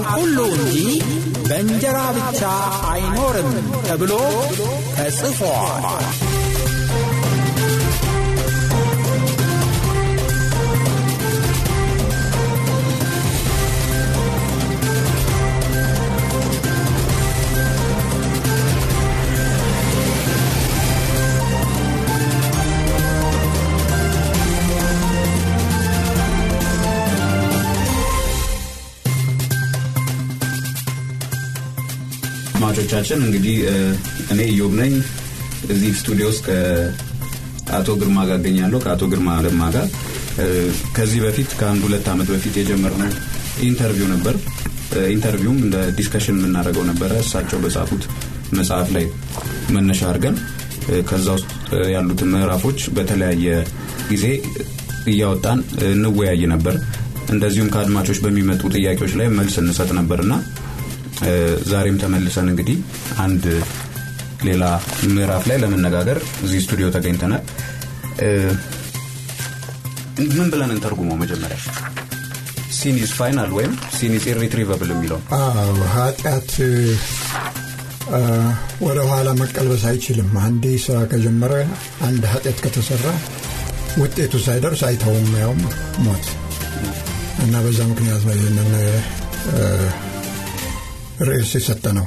ቃል ሁሉ እንጂ በእንጀራ ብቻ አይኖርም ተብሎ ተጽፏል። አድማጮቻችን እንግዲህ እኔ ኢዮብ ነኝ። እዚህ ስቱዲዮ ውስጥ ከአቶ ግርማ ጋር እገኛለሁ። ከአቶ ግርማ ለማ ጋር። ከዚህ በፊት ከአንድ ሁለት ዓመት በፊት የጀመርነው interview ነበር። interview ም እንደ discussion የምናደርገው ነበረ። እሳቸው በጻፉት መጽሐፍ ላይ መነሻ አድርገን ከዛ ውስጥ ያሉትን ምዕራፎች በተለያየ ጊዜ እያወጣን እንወያይ ነበር። እንደዚሁም ከአድማጮች በሚመጡ ጥያቄዎች ላይ መልስ እንሰጥ ነበርና ዛሬም ተመልሰን እንግዲህ አንድ ሌላ ምዕራፍ ላይ ለመነጋገር እዚህ ስቱዲዮ ተገኝተናል። ምን ብለን እንተርጉመው መጀመሪያ? sin is final ወይም sin is irretrievable የሚለው? ኃጢአት ወደ ኋላ መቀልበስ አይችልም። አንዴ ስራ ከጀመረ አንድ ኃጢአት ከተሰራ ውጤቱ ሳይደርስ አይተውም። ያውም ሞት። እና በዛ ምክንያት ነው ይህንን ርዕስ የሰጠ ነው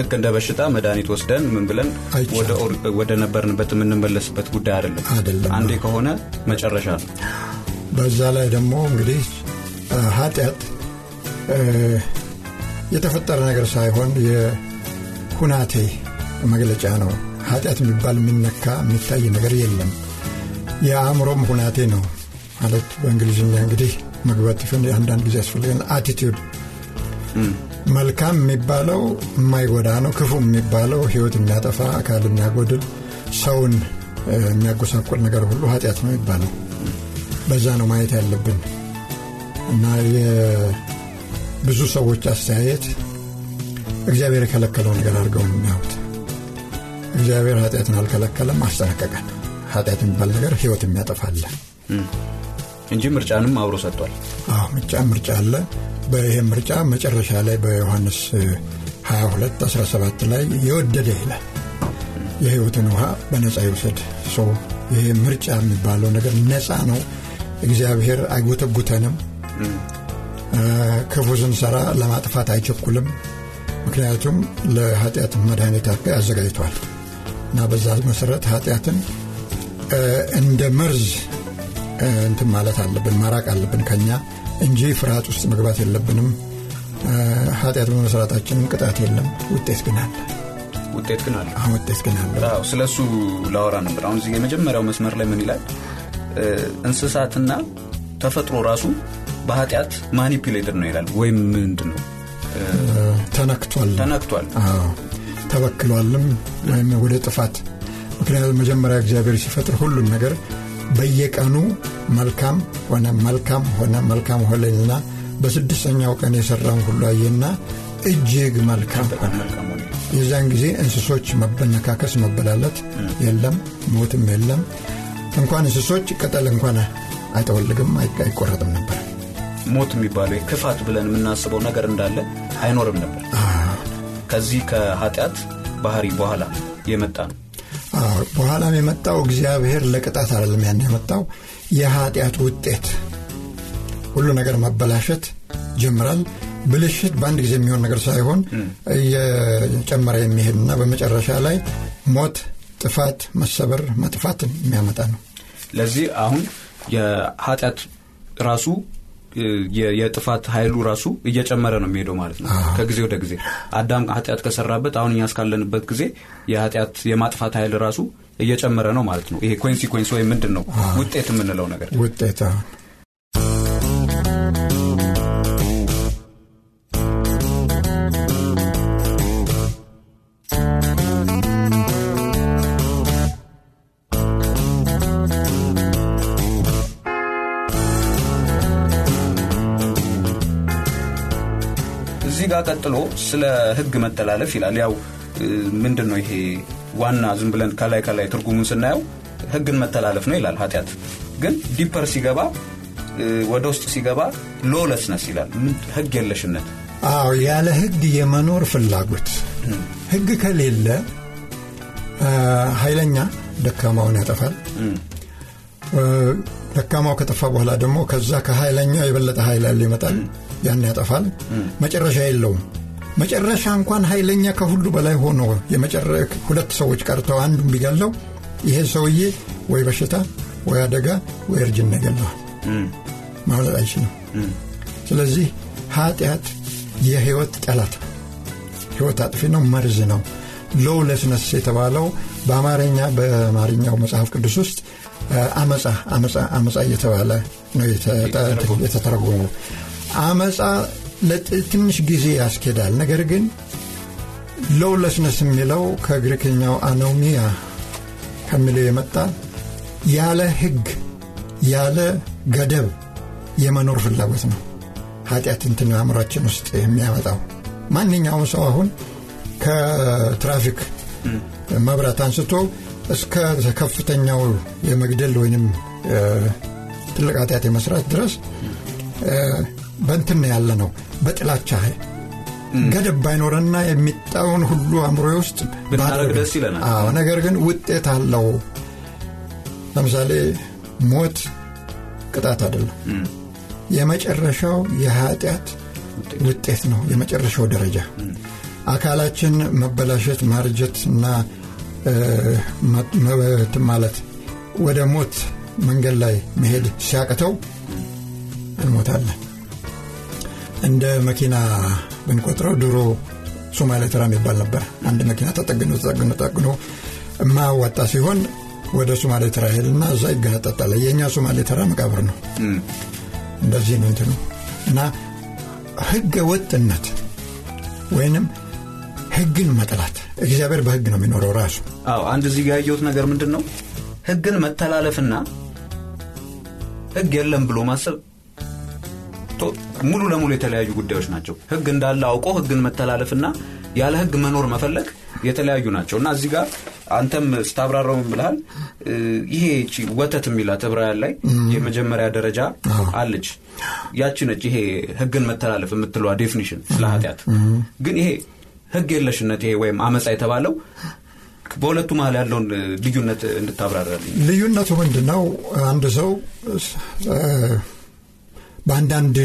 ልክ እንደ በሽታ መድኃኒት ወስደን ምን ብለን ወደ ነበርንበት የምንመለስበት ጉዳይ አይደለም። አንዴ ከሆነ መጨረሻ ነው በዛ ላይ ደግሞ እንግዲህ ኃጢአት የተፈጠረ ነገር ሳይሆን የሁናቴ መግለጫ ነው። ኃጢአት የሚባል የሚነካ የሚታይ ነገር የለም። የአእምሮም ሁናቴ ነው ማለት በእንግሊዝኛ እንግዲህ መግባት አንዳንድ ጊዜ ያስፈልገን አቲቱድ መልካም የሚባለው የማይጎዳ ነው። ክፉ የሚባለው ህይወት የሚያጠፋ አካል የሚያጎድል ሰውን የሚያጎሳቆል ነገር ሁሉ ኃጢአት ነው ይባለው በዛ ነው ማየት ያለብን። እና የብዙ ሰዎች አስተያየት እግዚአብሔር የከለከለው ነገር አድርገው የሚያዩት። እግዚአብሔር ኃጢአትን አልከለከለም አስጠነቀቀን። ኃጢአት የሚባል ነገር ህይወት የሚያጠፋለ እንጂ ምርጫንም አብሮ ሰጥቷል። ምርጫ ምርጫ አለ። በይህ ምርጫ መጨረሻ ላይ በዮሐንስ 22 17 ላይ የወደደ ይላል። የህይወትን ውሃ በነፃ ይውሰድ ሰው። ይሄ ምርጫ የሚባለው ነገር ነፃ ነው እግዚአብሔር አይጎተጉተንም። ክፉ ስንሰራ ለማጥፋት አይቸኩልም። ምክንያቱም ለኃጢአት መድኃኒት አዘጋጅቷል። እና በዛ መሰረት ኃጢአትን እንደ መርዝ እንትን ማለት አለብን ማራቅ አለብን ከኛ እንጂ ፍርሃት ውስጥ መግባት የለብንም። ኃጢአት በመስራታችንም ቅጣት የለም። ውጤት ግን አለ። ውጤት ግን አለ። ውጤት ግን አለ። ስለ እሱ ላወራ ነበር። አሁን የመጀመሪያው መስመር ላይ ምን ይላል እንስሳትና ተፈጥሮ ራሱ በኃጢአት ማኒፕሌትድ ነው ይላል ወይም ምንድን ነው ተነክቷል። ተነክቷል። ተበክሏልም ወይም ወደ ጥፋት። ምክንያቱም መጀመሪያ እግዚአብሔር ሲፈጥር ሁሉን ነገር በየቀኑ መልካም ሆነ መልካም ሆነ መልካም ሆነና በስድስተኛው ቀን የሰራውን ሁሉ አየና እጅግ መልካም ሆነ። ጊዜ እንስሶች መበነካከስ መበላለት የለም ሞትም የለም እንኳን እንስሶች ቅጠል እንኳን አይጠወልግም አይቆረጥም ነበር። ሞት የሚባለው ክፋት ብለን የምናስበው ነገር እንዳለ አይኖርም ነበር። ከዚህ ከኃጢአት ባህሪ በኋላ የመጣ ነው። በኋላም የመጣው እግዚአብሔር ለቅጣት አይደለም ያን የመጣው የኃጢአት ውጤት። ሁሉ ነገር መበላሸት ጀምራል ብልሽት በአንድ ጊዜ የሚሆን ነገር ሳይሆን እየጨመረ የሚሄድና በመጨረሻ ላይ ሞት፣ ጥፋት፣ መሰበር፣ መጥፋትን የሚያመጣ ነው። ለዚህ አሁን የኃጢአት ራሱ የጥፋት ኃይሉ ራሱ እየጨመረ ነው የሚሄደው ማለት ነው። ከጊዜ ወደ ጊዜ አዳም ኃጢአት ከሰራበት አሁን እኛ እስካለንበት ጊዜ የኃጢአት የማጥፋት ኃይል ራሱ እየጨመረ ነው ማለት ነው። ይሄ consequence ወይም ምንድን ነው ውጤት የምንለው ነገር። ውጤት ቀጥሎ ስለ ህግ መተላለፍ ይላል። ያው ምንድን ነው ይሄ ዋና ዝም ብለን ከላይ ከላይ ትርጉሙን ስናየው ህግን መተላለፍ ነው ይላል ኃጢአት። ግን deeper ሲገባ ወደ ውስጥ ሲገባ lawlessness ይላል። ህግ የለሽነት። አዎ ያለ ህግ የመኖር ፍላጎት። ህግ ከሌለ ኃይለኛ ደካማውን ያጠፋል። ደካማው ከጠፋ በኋላ ደግሞ ከዛ ከኃይለኛው የበለጠ ኃይል ያለ ይመጣል ያን ያጠፋል? መጨረሻ የለውም። መጨረሻ እንኳን ኃይለኛ ከሁሉ በላይ ሆኖ ሁለት ሰዎች ቀርተው አንዱን ቢገለው ይሄ ሰውዬ ወይ በሽታ ወይ አደጋ ወይ እርጅና ይገለዋል ማምለጥ አይችልም። ስለዚህ ኃጢአት የህይወት ጠላት ህይወት አጥፊ ነው መርዝ ነው። ሎውለስነስ የተባለው በአማርኛ በአማርኛው መጽሐፍ ቅዱስ ውስጥ አመፃ አመፃ አመፃ እየተባለ ነው የተተረጎመው አመፃ ለትንሽ ጊዜ ያስኬዳል። ነገር ግን lawlessness የሚለው ከግሪክኛው አኖሚያ ከሚለው የመጣ ያለ ህግ ያለ ገደብ የመኖር ፍላጎት ነው። ኃጢአት እንትን አእምሯችን ውስጥ የሚያመጣው። ማንኛውም ሰው አሁን ከትራፊክ መብራት አንስቶ እስከ ከፍተኛው የመግደል ወይንም ትልቅ ኃጢአት የመስራት ድረስ በንትን ያለ ነው በጥላቻ ገደብ ባይኖረና የሚጣውን ሁሉ አእምሮ ውስጥ ብናደረግ ደስ ይለናል። ነገር ግን ውጤት አለው። ለምሳሌ ሞት ቅጣት አይደለም። የመጨረሻው የኃጢአት ውጤት። ነው የመጨረሻው ደረጃ። አካላችን መበላሸት ማርጀት እና ማለት ወደ ሞት መንገድ ላይ መሄድ ሲያቅተው እንሞታለን እንደ መኪና ብንቆጥረው ድሮ ሶማሌ ተራ የሚባል ነበር። አንድ መኪና ተጠግኖ ተጠግኖ ተጠግኖ የማያዋጣ ሲሆን ወደ ሶማሌ ተራ ሄድና እዛ ይገነጠጣል የእኛ ሶማሌ ተራ መቃብር ነው። እንደዚህ ነው እንትኑ። እና ህገ ወጥነት ወይንም ህግን መጥላት እግዚአብሔር በህግ ነው የሚኖረው ራሱ። አዎ አንድ እዚህ ጋር ያየሁት ነገር ምንድን ነው ህግን መተላለፍና ህግ የለም ብሎ ማሰብ ሙሉ ለሙሉ የተለያዩ ጉዳዮች ናቸው። ህግ እንዳለ አውቆ ህግን መተላለፍና ያለ ህግ መኖር መፈለግ የተለያዩ ናቸው። እና እዚህ ጋር አንተም ስታብራራው ብልሃል ይሄ ወተት የሚላት ዕብራውያን ላይ የመጀመሪያ ደረጃ አለች። ያቺ ነች ይሄ ህግን መተላለፍ የምትለዋ definition ስለ ኃጢአት። ግን ይሄ ህግ የለሽነት ይሄ ወይም አመፃ የተባለው በሁለቱ መሀል ያለውን ልዩነት እንድታብራራልኝ። ልዩነቱ ምንድን ነው አንድ ሰው በአንዳንድ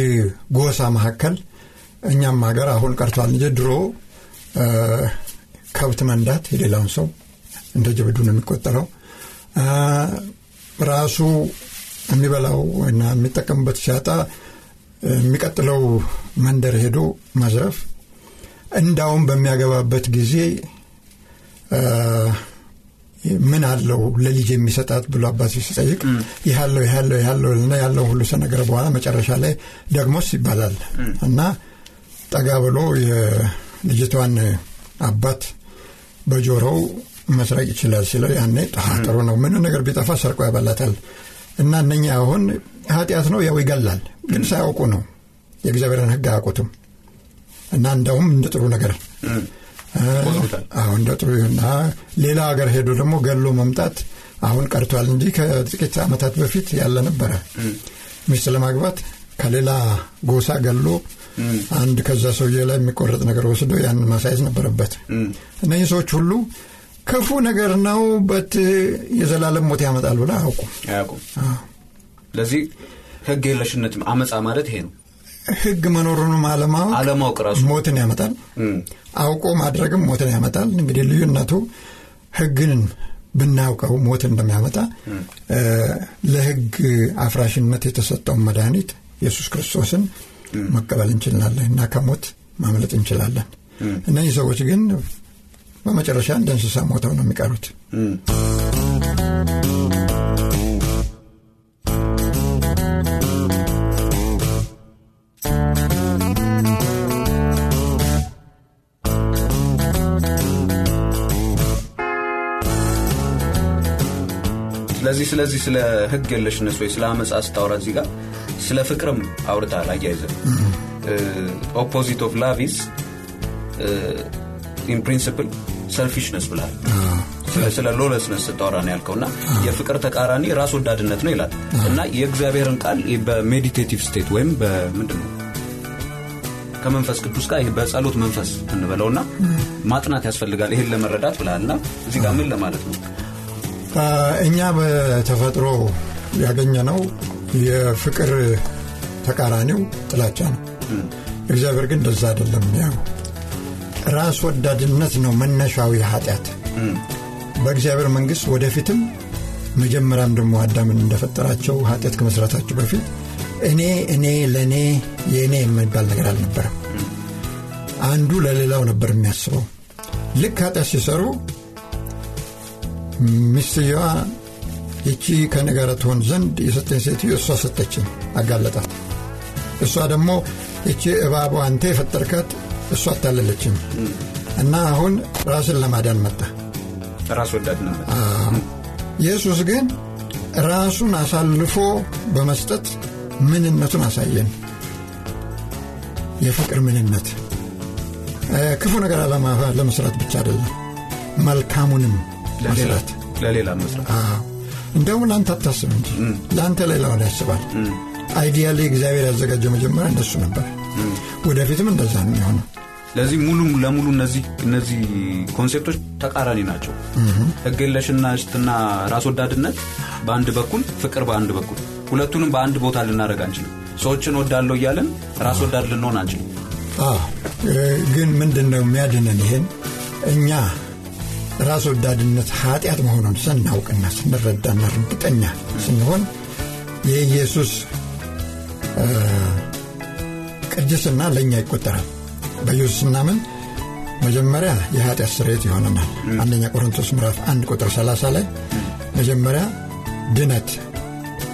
ጎሳ መካከል እኛም ሀገር አሁን ቀርቷል እንጂ ድሮ ከብት መንዳት የሌላውን ሰው እንደ ጀብዱ ነው የሚቆጠረው። ራሱ የሚበላው እና የሚጠቀምበት ሲያጣ የሚቀጥለው መንደር ሄዶ መዝረፍ እንዳውም በሚያገባበት ጊዜ ምን አለው ለልጅ የሚሰጣት ብሎ አባት ሲጠይቅ ይህ አለው ይህ አለው ይህ አለው እና ያለው ሁሉ ሰነገር በኋላ መጨረሻ ላይ ደግሞስ ይባላል እና ጠጋ ብሎ የልጅቷን አባት በጆሮው መስረቅ ይችላል ሲለው ያኔ ጥሩ ነው ምን ነገር ቢጠፋ ሰርቆ ያበላታል እና እነኛ አሁን ኃጢአት ነው ያው ይገላል ግን ሳያውቁ ነው። የእግዚአብሔርን ህግ አያውቁትም እና እንደውም እንደ ጥሩ ነገር እንደ ጥሩ እና ሌላ ሀገር ሄዶ ደግሞ ገሎ መምጣት አሁን ቀርቷል እንጂ ከጥቂት ዓመታት በፊት ያለ ነበረ። ሚስት ለማግባት ከሌላ ጎሳ ገሎ አንድ ከዛ ሰውዬ ላይ የሚቆረጥ ነገር ወስዶ ያን ማሳየት ነበረበት። እነዚህ ሰዎች ሁሉ ክፉ ነገር ነው በት የዘላለም ሞት ያመጣል ብለ አያውቁም። አያውቁም። ስለዚህ ህግ የለሽነት አመፃ ማለት ይሄ ነው ህግ መኖሩንም አለማወቅ አለማወቅ ራሱ ሞትን ያመጣል። አውቆ ማድረግም ሞትን ያመጣል። እንግዲህ ልዩነቱ ህግን ብናውቀው ሞት እንደሚያመጣ ለህግ አፍራሽነት የተሰጠውን መድኃኒት ኢየሱስ ክርስቶስን መቀበል እንችላለን እና ከሞት ማምለጥ እንችላለን። እነዚህ ሰዎች ግን በመጨረሻ እንደ እንስሳ ሞተው ነው የሚቀሩት። ስለዚህ ስለዚህ ስለ ህግ የለሽነት ወይ? ስለ አመፃ ስታወራ እዚህ ጋር ስለ ፍቅርም አውርተሃል አያይዘን opposite of love is in principle selfishness ብለሃል ስለ- lawlessness ስታወራ ነው ያልከው እና የፍቅር ተቃራኒ ራስ ወዳድነት ነው ይላል። እና የእግዚአብሔርን ቃል በ meditative state ወይም በምንድን ነው? ከመንፈስ ቅዱስ ጋር በጸሎት መንፈስ እንበለውና ማጥናት ያስፈልጋል። ይሄን ለመረዳት ብለሃልና እዚህ ጋር ምን ለማለት ነው እኛ በተፈጥሮ ያገኘነው የፍቅር ተቃራኒው ጥላቻ ነው። እግዚአብሔር ግን እንደዛ አይደለም። ያው ራስ ወዳድነት ነው መነሻዊ ኃጢአት። በእግዚአብሔር መንግሥት ወደፊትም መጀመሪያም ደግሞ አዳምን እንደፈጠራቸው ኃጢአት ከመስራታቸው በፊት እኔ እኔ ለእኔ የእኔ የሚባል ነገር አልነበረም። አንዱ ለሌላው ነበር የሚያስበው። ልክ ኃጢአት ሲሰሩ ሚስትየዋ ይቺ ከእኔ ጋር ትሆን ዘንድ የሰጠኝ ሴትዮ እሷ ሰጠችኝ፣ አጋለጣት። እሷ ደግሞ ይቺ እባቧ አንተ የፈጠርካት እሷ አታለለችኝ እና አሁን ራስን ለማዳን መጣ። ራስ ወዳድነት ኢየሱስ ግን ራሱን አሳልፎ በመስጠት ምንነቱን አሳየን። የፍቅር ምንነት ክፉ ነገር ለመስራት ብቻ አይደለም፣ መልካሙንም ለሌላ መስራት። እንደውም ለአንተ አታስብ እንጂ ለአንተ ሌላውን ያስባል። ideally እግዚአብሔር ያዘጋጀው መጀመሪያ እንደሱ ነበር። ወደፊትም እንደዛ ነው የሚሆነው። ለዚህ ሙሉ ለሙሉ እነዚህ እነዚህ concept ኦች ተቃራኒ ናቸው። ህግ የለሽነትና ራስ ወዳድነት በአንድ በኩል ፍቅር በአንድ በኩል። ሁለቱንም በአንድ ቦታ ልናደርግ አንችልም። ሰዎችን ወዳለው እያለን ራስ ወዳድ ልንሆን አንችልም። ግን ምንድን ነው የሚያድነን? ይሄን? እኛ ራስ ወዳድነት ኃጢአት መሆኑን ስናውቅና ስንረዳና እርግጠኛ ስንሆን የኢየሱስ ቅድስና ለእኛ ይቆጠራል። በኢየሱስ ስናምን መጀመሪያ የኃጢአት ስርየት ይሆነናል። አንደኛ ቆሮንቶስ ምዕራፍ አንድ ቁጥር 30 ላይ መጀመሪያ ድነት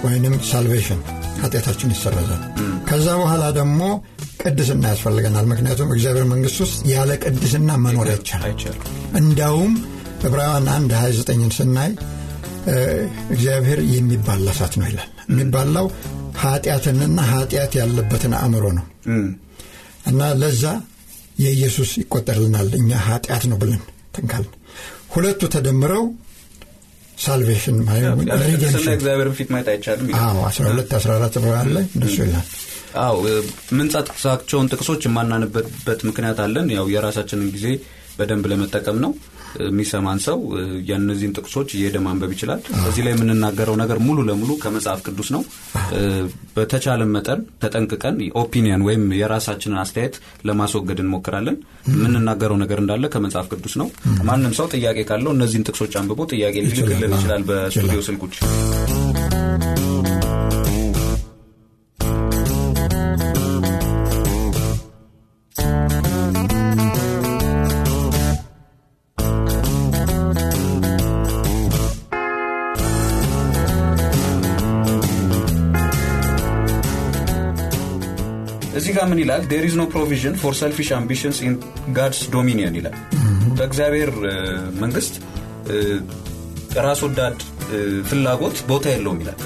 ወይንም ሳልቬሽን ኃጢአታችን ይሰረዛል። ከዛ በኋላ ደግሞ ቅድስና ያስፈልገናል። ምክንያቱም እግዚአብሔር መንግሥት ውስጥ ያለ ቅድስና መኖር አይቻልም እንዳውም ዕብራውያን 1 29ን ስናይ እግዚአብሔር የሚባላ እሳት ነው ይላል። የሚባላው ኃጢአትንና ኃጢአት ያለበትን አእምሮ ነው። እና ለዛ የኢየሱስ ይቆጠርልናል። እኛ ኃጢአት ነው ብለን ትንካል ሁለቱ ተደምረው ሳልቬሽን እግዚአብሔርን ፊት ማየት አይቻልም 12 14 ዕብራውያን ላይ እንደሱ ይላል። አዎ የምንጠቅሳቸውን ጥቅሶች የማናንበበት ምክንያት አለን። ያው የራሳችንን ጊዜ በደንብ ለመጠቀም ነው የሚሰማን ሰው የእነዚህን ጥቅሶች እየሄደ ማንበብ ይችላል። እዚህ ላይ የምንናገረው ነገር ሙሉ ለሙሉ ከመጽሐፍ ቅዱስ ነው። በተቻለ መጠን ተጠንቅቀን ኦፒኒየን ወይም የራሳችንን አስተያየት ለማስወገድ እንሞክራለን። የምንናገረው ነገር እንዳለ ከመጽሐፍ ቅዱስ ነው። ማንም ሰው ጥያቄ ካለው እነዚህን ጥቅሶች አንብቦ ጥያቄ ሊልክልን ይችላል በስቱዲዮ ስልኮች ጋር ምን ይላል? there is no provision for selfish ambitions in God's dominion ይላል። በእግዚአብሔር መንግስት ራስ ወዳድ ፍላጎት ቦታ የለውም ይላል።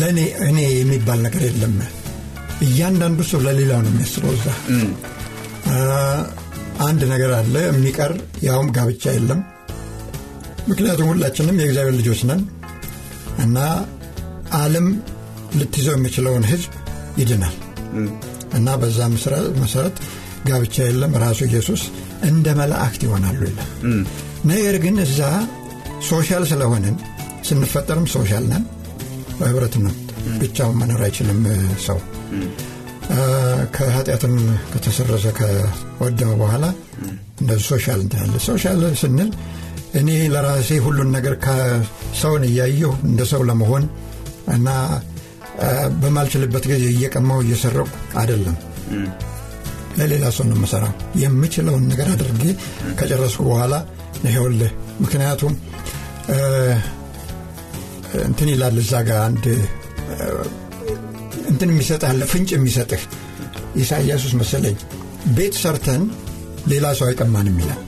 ለእኔ እኔ የሚባል ነገር የለም። እያንዳንዱ ሰው ለሌላው ነው የሚያስበው እዛ። አንድ ነገር አለ የሚቀር ያውም ጋብቻ የለም። ምክንያቱም ሁላችንም የእግዚአብሔር ልጆች ነን። እና አለም ልትይዘው የሚችለውን ህዝብ ይድናል። እና በዛ መሰረት ጋብቻ የለም ራሱ ኢየሱስ እንደ መላእክት ይሆናሉ ይላል። ነገር ግን እዛ social ስለሆንን ስንፈጠርም social ነን በህብረት ነው። ብቻውን መኖር አይችልም ሰው። ከኃጢአትም ከተሰረዘ ከወደመ በኋላ እንደዚህ social እንትናለ social ስንል እኔ ለራሴ ሁሉን ነገር ከሰውን እያየሁ እንደ ሰው ለመሆን እና በማልችልበት ጊዜ እየቀማው እየሰረቁ አይደለም። ለሌላ ሰው ነው የምሰራው የምችለውን ነገር አድርጌ ከጨረስኩ በኋላ ይኸውልህ ምክንያቱም እንትን ይላል እዛ ጋር አንድ እንትን የሚሰጥህ ፍንጭ የሚሰጥህ ኢሳያሱስ መሰለኝ። ቤት ሰርተን ሌላ ሰው አይቀማንም ይላል።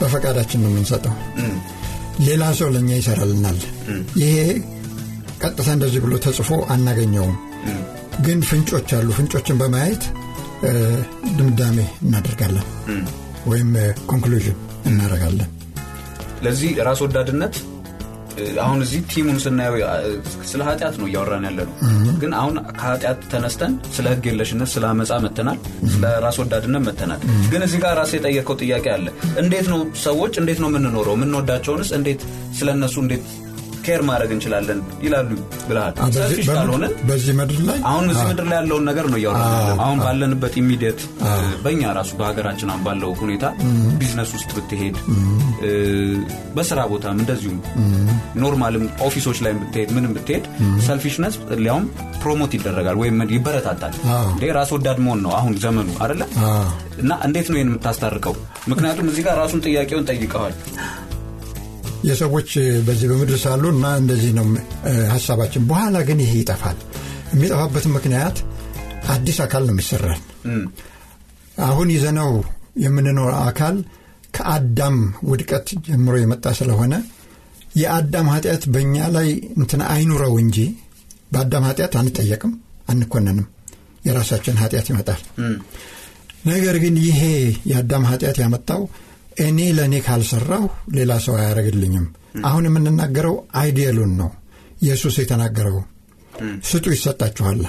በፈቃዳችን ነው የምንሰጠው። ሌላ ሰው ለእኛ ይሰራልናል። ይሄ ቀጥታ እንደዚህ ብሎ ተጽፎ አናገኘውም። ግን ፍንጮች አሉ። ፍንጮችን በማየት ድምዳሜ እናደርጋለን ወይም ኮንክሉዥን እናደርጋለን። ለዚህ ራስ ወዳድነት አሁን እዚህ ቲሙን ስናየው ስለ ኃጢአት ነው እያወራን ያለ ነው ግን አሁን ከኃጢአት ተነስተን ስለ ህግ የለሽነት ስለ አመፃ መጥተናል ስለ ራስ ወዳድነት መጥተናል ግን እዚህ ጋር ራስ የጠየቀው ጥያቄ አለ። እንዴት ነው ሰዎች እንዴት ነው የምንኖረው? የምንወዳቸውንስ እንዴት ስለ እነሱ እንዴት care ማድረግ እንችላለን ይላሉ ብለሃል ካልሆነ በዚህ ምድር ላይ? አሁን እዚህ ምድር ላይ ያለውን ነገር ነው እያወራ አሁን ባለንበት immediate በእኛ ራሱ በሀገራችን አሁን ባለው ሁኔታ ቢዝነስ ውስጥ ብትሄድ በስራ ቦታም እንደዚሁም normal ም office ኦች ላይ ብትሄድ ምንም ብትሄድ selfishness ሊያውም promote ይደረጋል ወይም ይበረታታል። እንዴ ራስ ወዳድ መሆን ነው አሁን ዘመኑ አደለ እና እንዴት ነው ይህን የምታስታርቀው? ምክንያቱም እዚህ ጋር ራሱን ጥያቄውን ጠይቀዋል የሰዎች በዚህ በምድር ሳሉ እና እንደዚህ ነው ሀሳባችን። በኋላ ግን ይሄ ይጠፋል። የሚጠፋበትን ምክንያት አዲስ አካል ነው የሚሰራል አሁን ይዘነው የምንኖር አካል ከአዳም ውድቀት ጀምሮ የመጣ ስለሆነ የአዳም ኃጢአት በእኛ ላይ እንትን አይኑረው እንጂ በአዳም ኃጢአት አንጠየቅም አንኮነንም። የራሳችን ኃጢአት ይመጣል። ነገር ግን ይሄ የአዳም ኃጢአት ያመጣው እኔ ለእኔ ካልሰራሁ ሌላ ሰው አያደረግልኝም አሁን የምንናገረው አይዲየሉን ነው። ኢየሱስ የተናገረው ስጡ ይሰጣችኋል።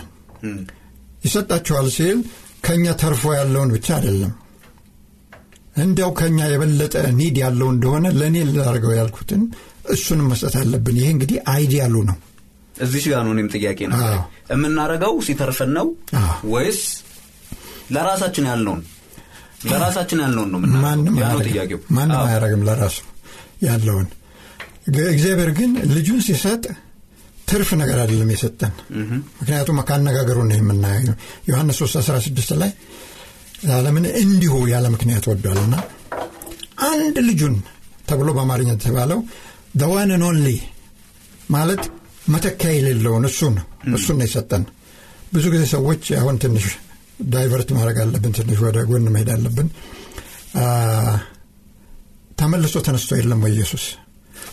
ይሰጣችኋል ሲል ከእኛ ተርፎ ያለውን ብቻ አይደለም። እንዲያው ከእኛ የበለጠ need ያለው እንደሆነ ለእኔ ላደርገው ያልኩትን እሱንም መስጠት አለብን። ይሄ እንግዲህ ideal ኡ ነው። እዚህ ጋር ነው እኔም ጥያቄ ነው። የምናደርገው ሲተርፈን ነው ወይስ ለራሳችን ያለውን ለራሳችን ያለውን ነው ጥያቄው። ማንም አያረግም ለራሱ ያለውን። እግዚአብሔር ግን ልጁን ሲሰጥ ትርፍ ነገር አይደለም የሰጠን። ምክንያቱም ካነጋገሩ ነው የምናየው። ዮሐንስ 3 16 ላይ ዓለምን እንዲሁ ያለ ምክንያት ወዷልና አንድ ልጁን ተብሎ በአማርኛ የተባለው the one and only ማለት መተኪያ የሌለውን እሱን እሱን ነው የሰጠን። ብዙ ጊዜ ሰዎች አሁን ትንሽ divert ማድረግ አለብን ትንሽ ወደ ጎን መሄድ አለብን። ተመልሶ ተነስቶ የለም ወይ ኢየሱስ?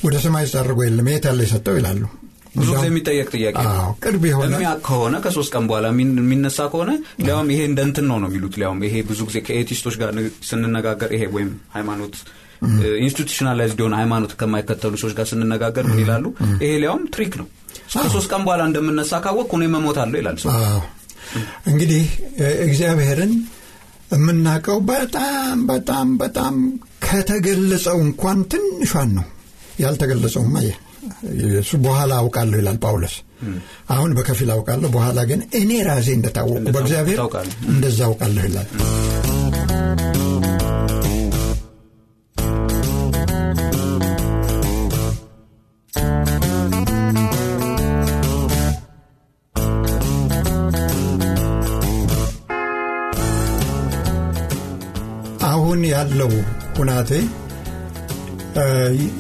ወደ ሰማይ አርጎ የለም የት ያለ የሰጠው ይላሉ። ብዙ ጊዜ የሚጠየቅ ጥያቄ ቅርብ የሆነ ከሆነ ከሶስት ቀን በኋላ የሚነሳ ከሆነ ሊያውም ይሄ እንደ እንትን ነው ነው የሚሉት ሊያውም ይሄ ብዙ ጊዜ ከ atheist ኦች ጋር ስንነጋገር ይሄ ወይም ሃይማኖት institutionalized የሆነ ሃይማኖት ከማይከተሉ ሰዎች ጋር ስንነጋገር ምን ይላሉ? ይሄ ሊያውም trick ነው። ከሶስት ቀን በኋላ እንደምነሳ ካወቅ እኔ መሞት አለሁ ይላል ሰው እንግዲህ እግዚአብሔርን የምናውቀው በጣም በጣም በጣም ከተገለጸው እንኳን ትንሿን ነው። ያልተገለጸውማ እሱ በኋላ አውቃለሁ ይላል ጳውሎስ። አሁን በከፊል አውቃለሁ በኋላ ግን እኔ ራሴ እንደታወቁ በእግዚአብሔር እንደዛ አውቃለሁ ይላል አሁን ያለው ሁናቴ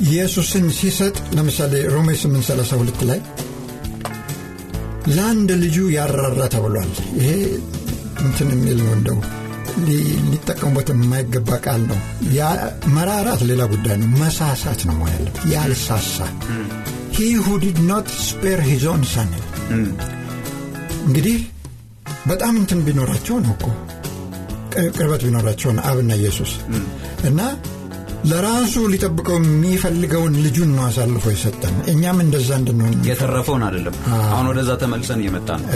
ኢየሱስን ሲሰጥ ለምሳሌ ሮሜ 832 ላይ ለአንድ ልጁ ያልራራ ተብሏል። ይሄ እንትን የሚል ነው እንደው ሊጠቀሙበት የማይገባ ቃል ነው። መራራት ሌላ ጉዳይ ነው። መሳሳት ነው ያለው ያልሳሳ። he who did not spare his own son እንግዲህ በጣም እንትን ቢኖራቸው ነው እኮ ቅርበት ቢኖራቸውን አብና ኢየሱስ። እና ለራሱ ሊጠብቀው የሚፈልገውን ልጁን ነው አሳልፎ የሰጠን። እኛም እንደዛ እንድንሆን የተረፈውን አይደለም። አሁን ወደዛ ተመልሰን እየመጣ ነው።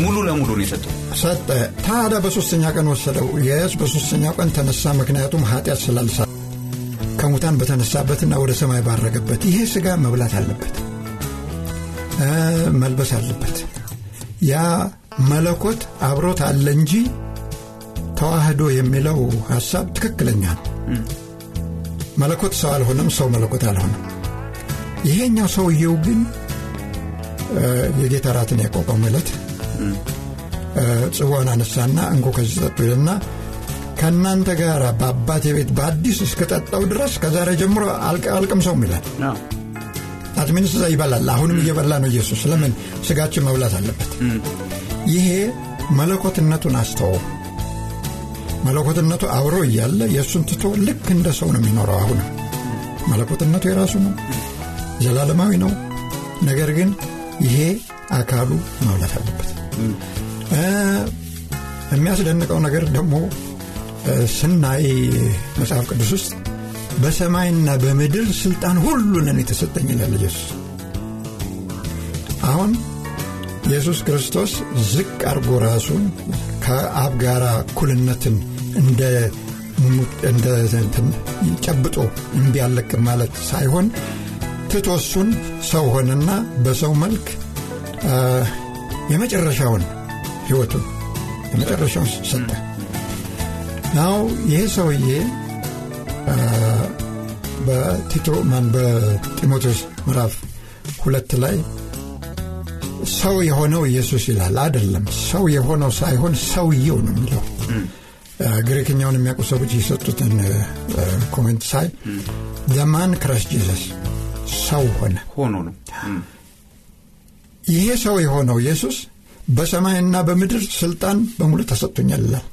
ሙሉ ለሙሉ ነው የሰጠው። ሰጠ። ታዲያ በሶስተኛ ቀን ወሰደው። የስ በሶስተኛው ቀን ተነሳ ምክንያቱም ኃጢአት ስላልሳ ከሙታን በተነሳበትና ወደ ሰማይ ባረገበት ይሄ ስጋ መብላት አለበት መልበስ አለበት። ያ መለኮት አብሮት አለ እንጂ ተዋህዶ የሚለው ሀሳብ ትክክለኛ ነው። መለኮት ሰው አልሆነም ሰው መለኮት አልሆነም። ይሄኛው ሰውየው ግን የጌታ ራትን ያቋቋሙ ዕለት ጽዋን አነሳና እንኮ ከዚህ ጠጡ ይልና ከእናንተ ጋር በአባቴ ቤት በአዲስ እስከጠጣው ድረስ ከዛሬ ጀምሮ አልቅም ሰውም ይላል። አትሚንስ እዛ ይበላል። አሁንም እየበላ ነው ኢየሱስ። ለምን? ስጋችን መብላት አለበት። ይሄ መለኮትነቱን አስተወው መለኮትነቱ አብሮ እያለ የእሱን ትቶ ልክ እንደ ሰው ነው የሚኖረው አሁንም መለኮትነቱ የራሱ ነው ዘላለማዊ ነው። ነገር ግን ይሄ አካሉ መብላት አለበት። የሚያስደንቀው ነገር ደግሞ ስናይ መጽሐፍ ቅዱስ ውስጥ በሰማይና በምድር ስልጣን ሁሉ ለእኔ የተሰጠኝ ይላል ኢየሱስ። አሁን ኢየሱስ ክርስቶስ ዝቅ አርጎ ራሱን ከአብ ጋር እኩልነትን እንደ ጨብጦ እምቢ አለቅም ማለት ሳይሆን ትቶሱን ሰው ሆነና በሰው መልክ የመጨረሻውን ህይወቱን የመጨረሻውን ሰጠ። now ይሄ ሰውዬ በቲቶ ማን በጢሞቴዎስ ምዕራፍ ሁለት ላይ ሰው የሆነው ኢየሱስ ይላል። አይደለም ሰው የሆነው ሳይሆን ሰውየው ነው የሚለው ግሪክኛውን የሚያውቁ ሰዎች የሰጡትን comment ሳይ the man Christ Jesus ሰው ሆነ? ሆኖ ነው። ይሄ ሰው የሆነው ኢየሱስ በሰማይና በምድር ስልጣን በሙሉ ተሰጥቶኛል ይላል።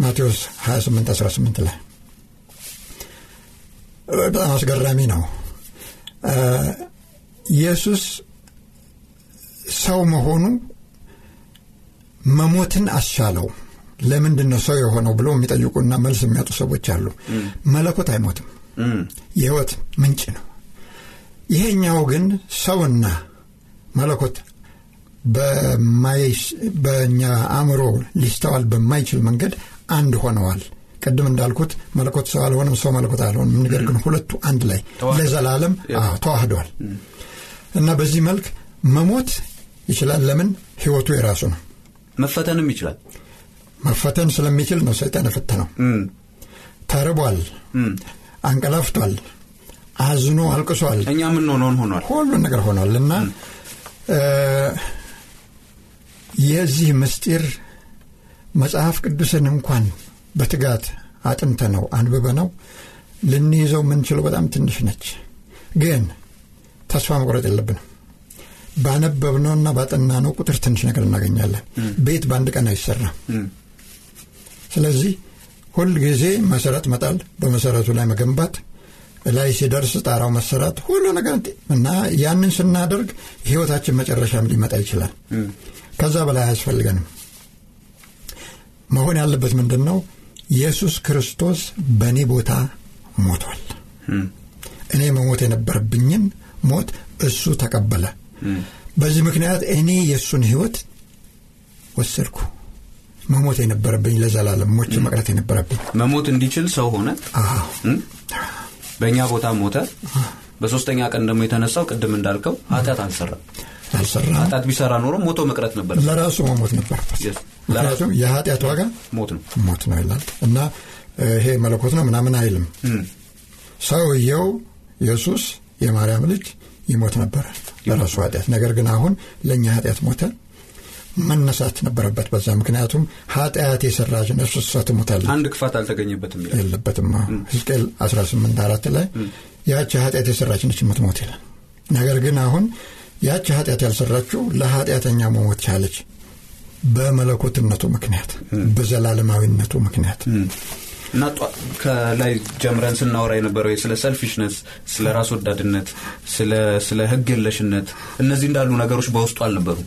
ማቴዎስ 28 18 ላይ። በጣም አስገራሚ ነው። ኢየሱስ ሰው መሆኑ መሞትን አስቻለው ለምንድን ነው ሰው የሆነው ብለው የሚጠይቁና መልስ የሚያጡ ሰዎች አሉ። መለኮት አይሞትም። የህይወት ምንጭ ነው። ይሄኛው ግን ሰውና መለኮት በእኛ አእምሮ ሊስተዋል በማይችል መንገድ አንድ ሆነዋል። ቅድም እንዳልኩት መለኮት ሰው አልሆንም ሰው መለኮት አልሆንም ነገር ግን ሁለቱ አንድ ላይ ለዘላለም ተዋህደዋል። እና በዚህ መልክ መሞት ይችላል። ለምን? ህይወቱ የራሱ ነው። መፈተንም ይችላል መፈተን ስለሚችል ነው ሰይጣን የፈተነው። ተርቧል አንቀላፍቷል አዝኖ አልቅሷል። እኛ የምንሆነውን ሆኗል? ሁሉን ነገር ሆኗል እና የዚህ ምስጢር መጽሐፍ ቅዱስን እንኳን በትጋት አጥንተ ነው አንብበ ነው ልንይዘው የምንችለው በጣም ትንሽ ነች። ግን ተስፋ መቁረጥ የለብንም። ባነበብነውና ባጠናነው ቁጥር ትንሽ ነገር እናገኛለን። ቤት በአንድ ቀን አይሰራም ስለዚህ ሁል ጊዜ መሰረት መጣል በመሰረቱ ላይ መገንባት ላይ ሲደርስ ጣራው መሰራት ሁሉ ነገር እና ያንን ስናደርግ ህይወታችን መጨረሻም ሊመጣ ይችላል። ከዛ በላይ አያስፈልገንም። መሆን ያለበት ምንድን ነው ኢየሱስ ክርስቶስ በእኔ ቦታ ሞቷል። እኔ መሞት የነበረብኝን ሞት እሱ ተቀበለ። በዚህ ምክንያት እኔ የእሱን ህይወት ወሰድኩ መሞት የነበረብኝ ለዘላለም ሞች መቅረት የነበረብኝ። መሞት እንዲችል ሰው ሆነ። በእኛ ቦታ ሞተ። በሶስተኛ ቀን ደግሞ የተነሳው ቅድም እንዳልከው ኃጢአት አልሰራም። አልሰራ ኃጢአት ቢሰራ ኖሮ ሞቶ መቅረት ነበር። ለራሱ መሞት ነበረበት። ምክንያቱም የኃጢአት ዋጋ ሞት ነው። ሞት ነው ይላል። እና ይሄ መለኮት ነው ምናምን አይልም። ሰውየው ኢየሱስ የማርያም ልጅ ይሞት ነበረ ለራሱ ኃጢአት። ነገር ግን አሁን ለእኛ ኃጢአት ሞተ መነሳት ነበረበት በዛ ምክንያቱም ኃጢአት የሰራች ነፍስ እሷ ትሞታለች አንድ ክፋት አልተገኘበትም የለበትም። ሕዝቅኤል 18 አራት ላይ ያቺ ኃጢአት የሰራች ነች የምትሞት ይላል። ነገር ግን አሁን ያቺ ኃጢአት ያልሰራችው ለኃጢአተኛ መሞት ቻለች በመለኮትነቱ ምክንያት በዘላለማዊነቱ ምክንያት። እና ከላይ ጀምረን ስናወራ የነበረው ስለ ሰልፊሽነስ ስለ ራስ ወዳድነት ስለ ህግ የለሽነት እነዚህ እንዳሉ ነገሮች በውስጡ አልነበሩ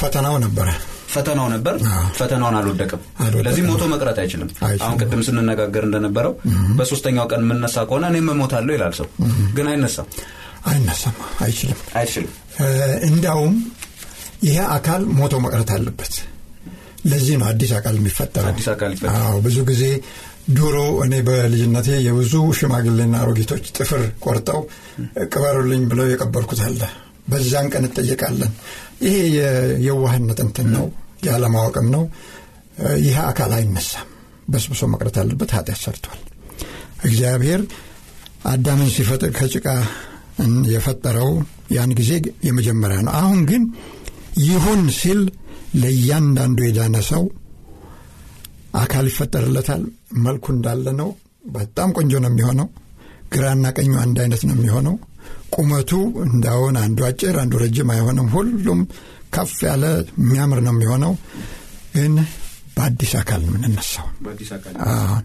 ፈተናው ነበረ። ፈተናው ነበር? ፈተናውን አልወደቅም። ለዚህ ሞቶ መቅረት አይችልም። አሁን ቅድም ስንነጋገር እንደነበረው በሶስተኛው ቀን የምነሳ ከሆነ እኔ መሞታለሁ ይላል ሰው። ግን አይነሳም። አይነሳም። አይችልም። አይችልም። እንዲያውም ይሄ አካል ሞቶ መቅረት አለበት። ለዚህ ነው አዲስ አካል የሚፈጠረው። አዲስ አካል ይፈጠራል። ብዙ ጊዜ ድሮ እኔ በልጅነቴ የብዙ ሽማግሌና አሮጊቶች ጥፍር ቆርጠው ቅበሩልኝ ብለው የቀበርኩት አለ በዛን ቀን እጠየቃለን። ይሄ የዋህነት እንትን ነው፣ ያለማወቅም ነው። ይህ አካል አይነሳም። በስብሶ መቅረት አለበት። ኃጢአት ሰርቷል። እግዚአብሔር አዳምን ሲፈጥር ከጭቃ የፈጠረው ያን ጊዜ የመጀመሪያ ነው። አሁን ግን ይሁን ሲል ለእያንዳንዱ የዳነ ሰው አካል ይፈጠርለታል። መልኩ እንዳለ ነው። በጣም ቆንጆ ነው የሚሆነው። ግራና ቀኙ አንድ አይነት ነው የሚሆነው። ቁመቱ እንዳሁን አንዱ አጭር አንዱ ረጅም አይሆንም። ሁሉም ከፍ ያለ የሚያምር ነው የሚሆነው። ግን በአዲስ አካል የምንነሳው። አሁን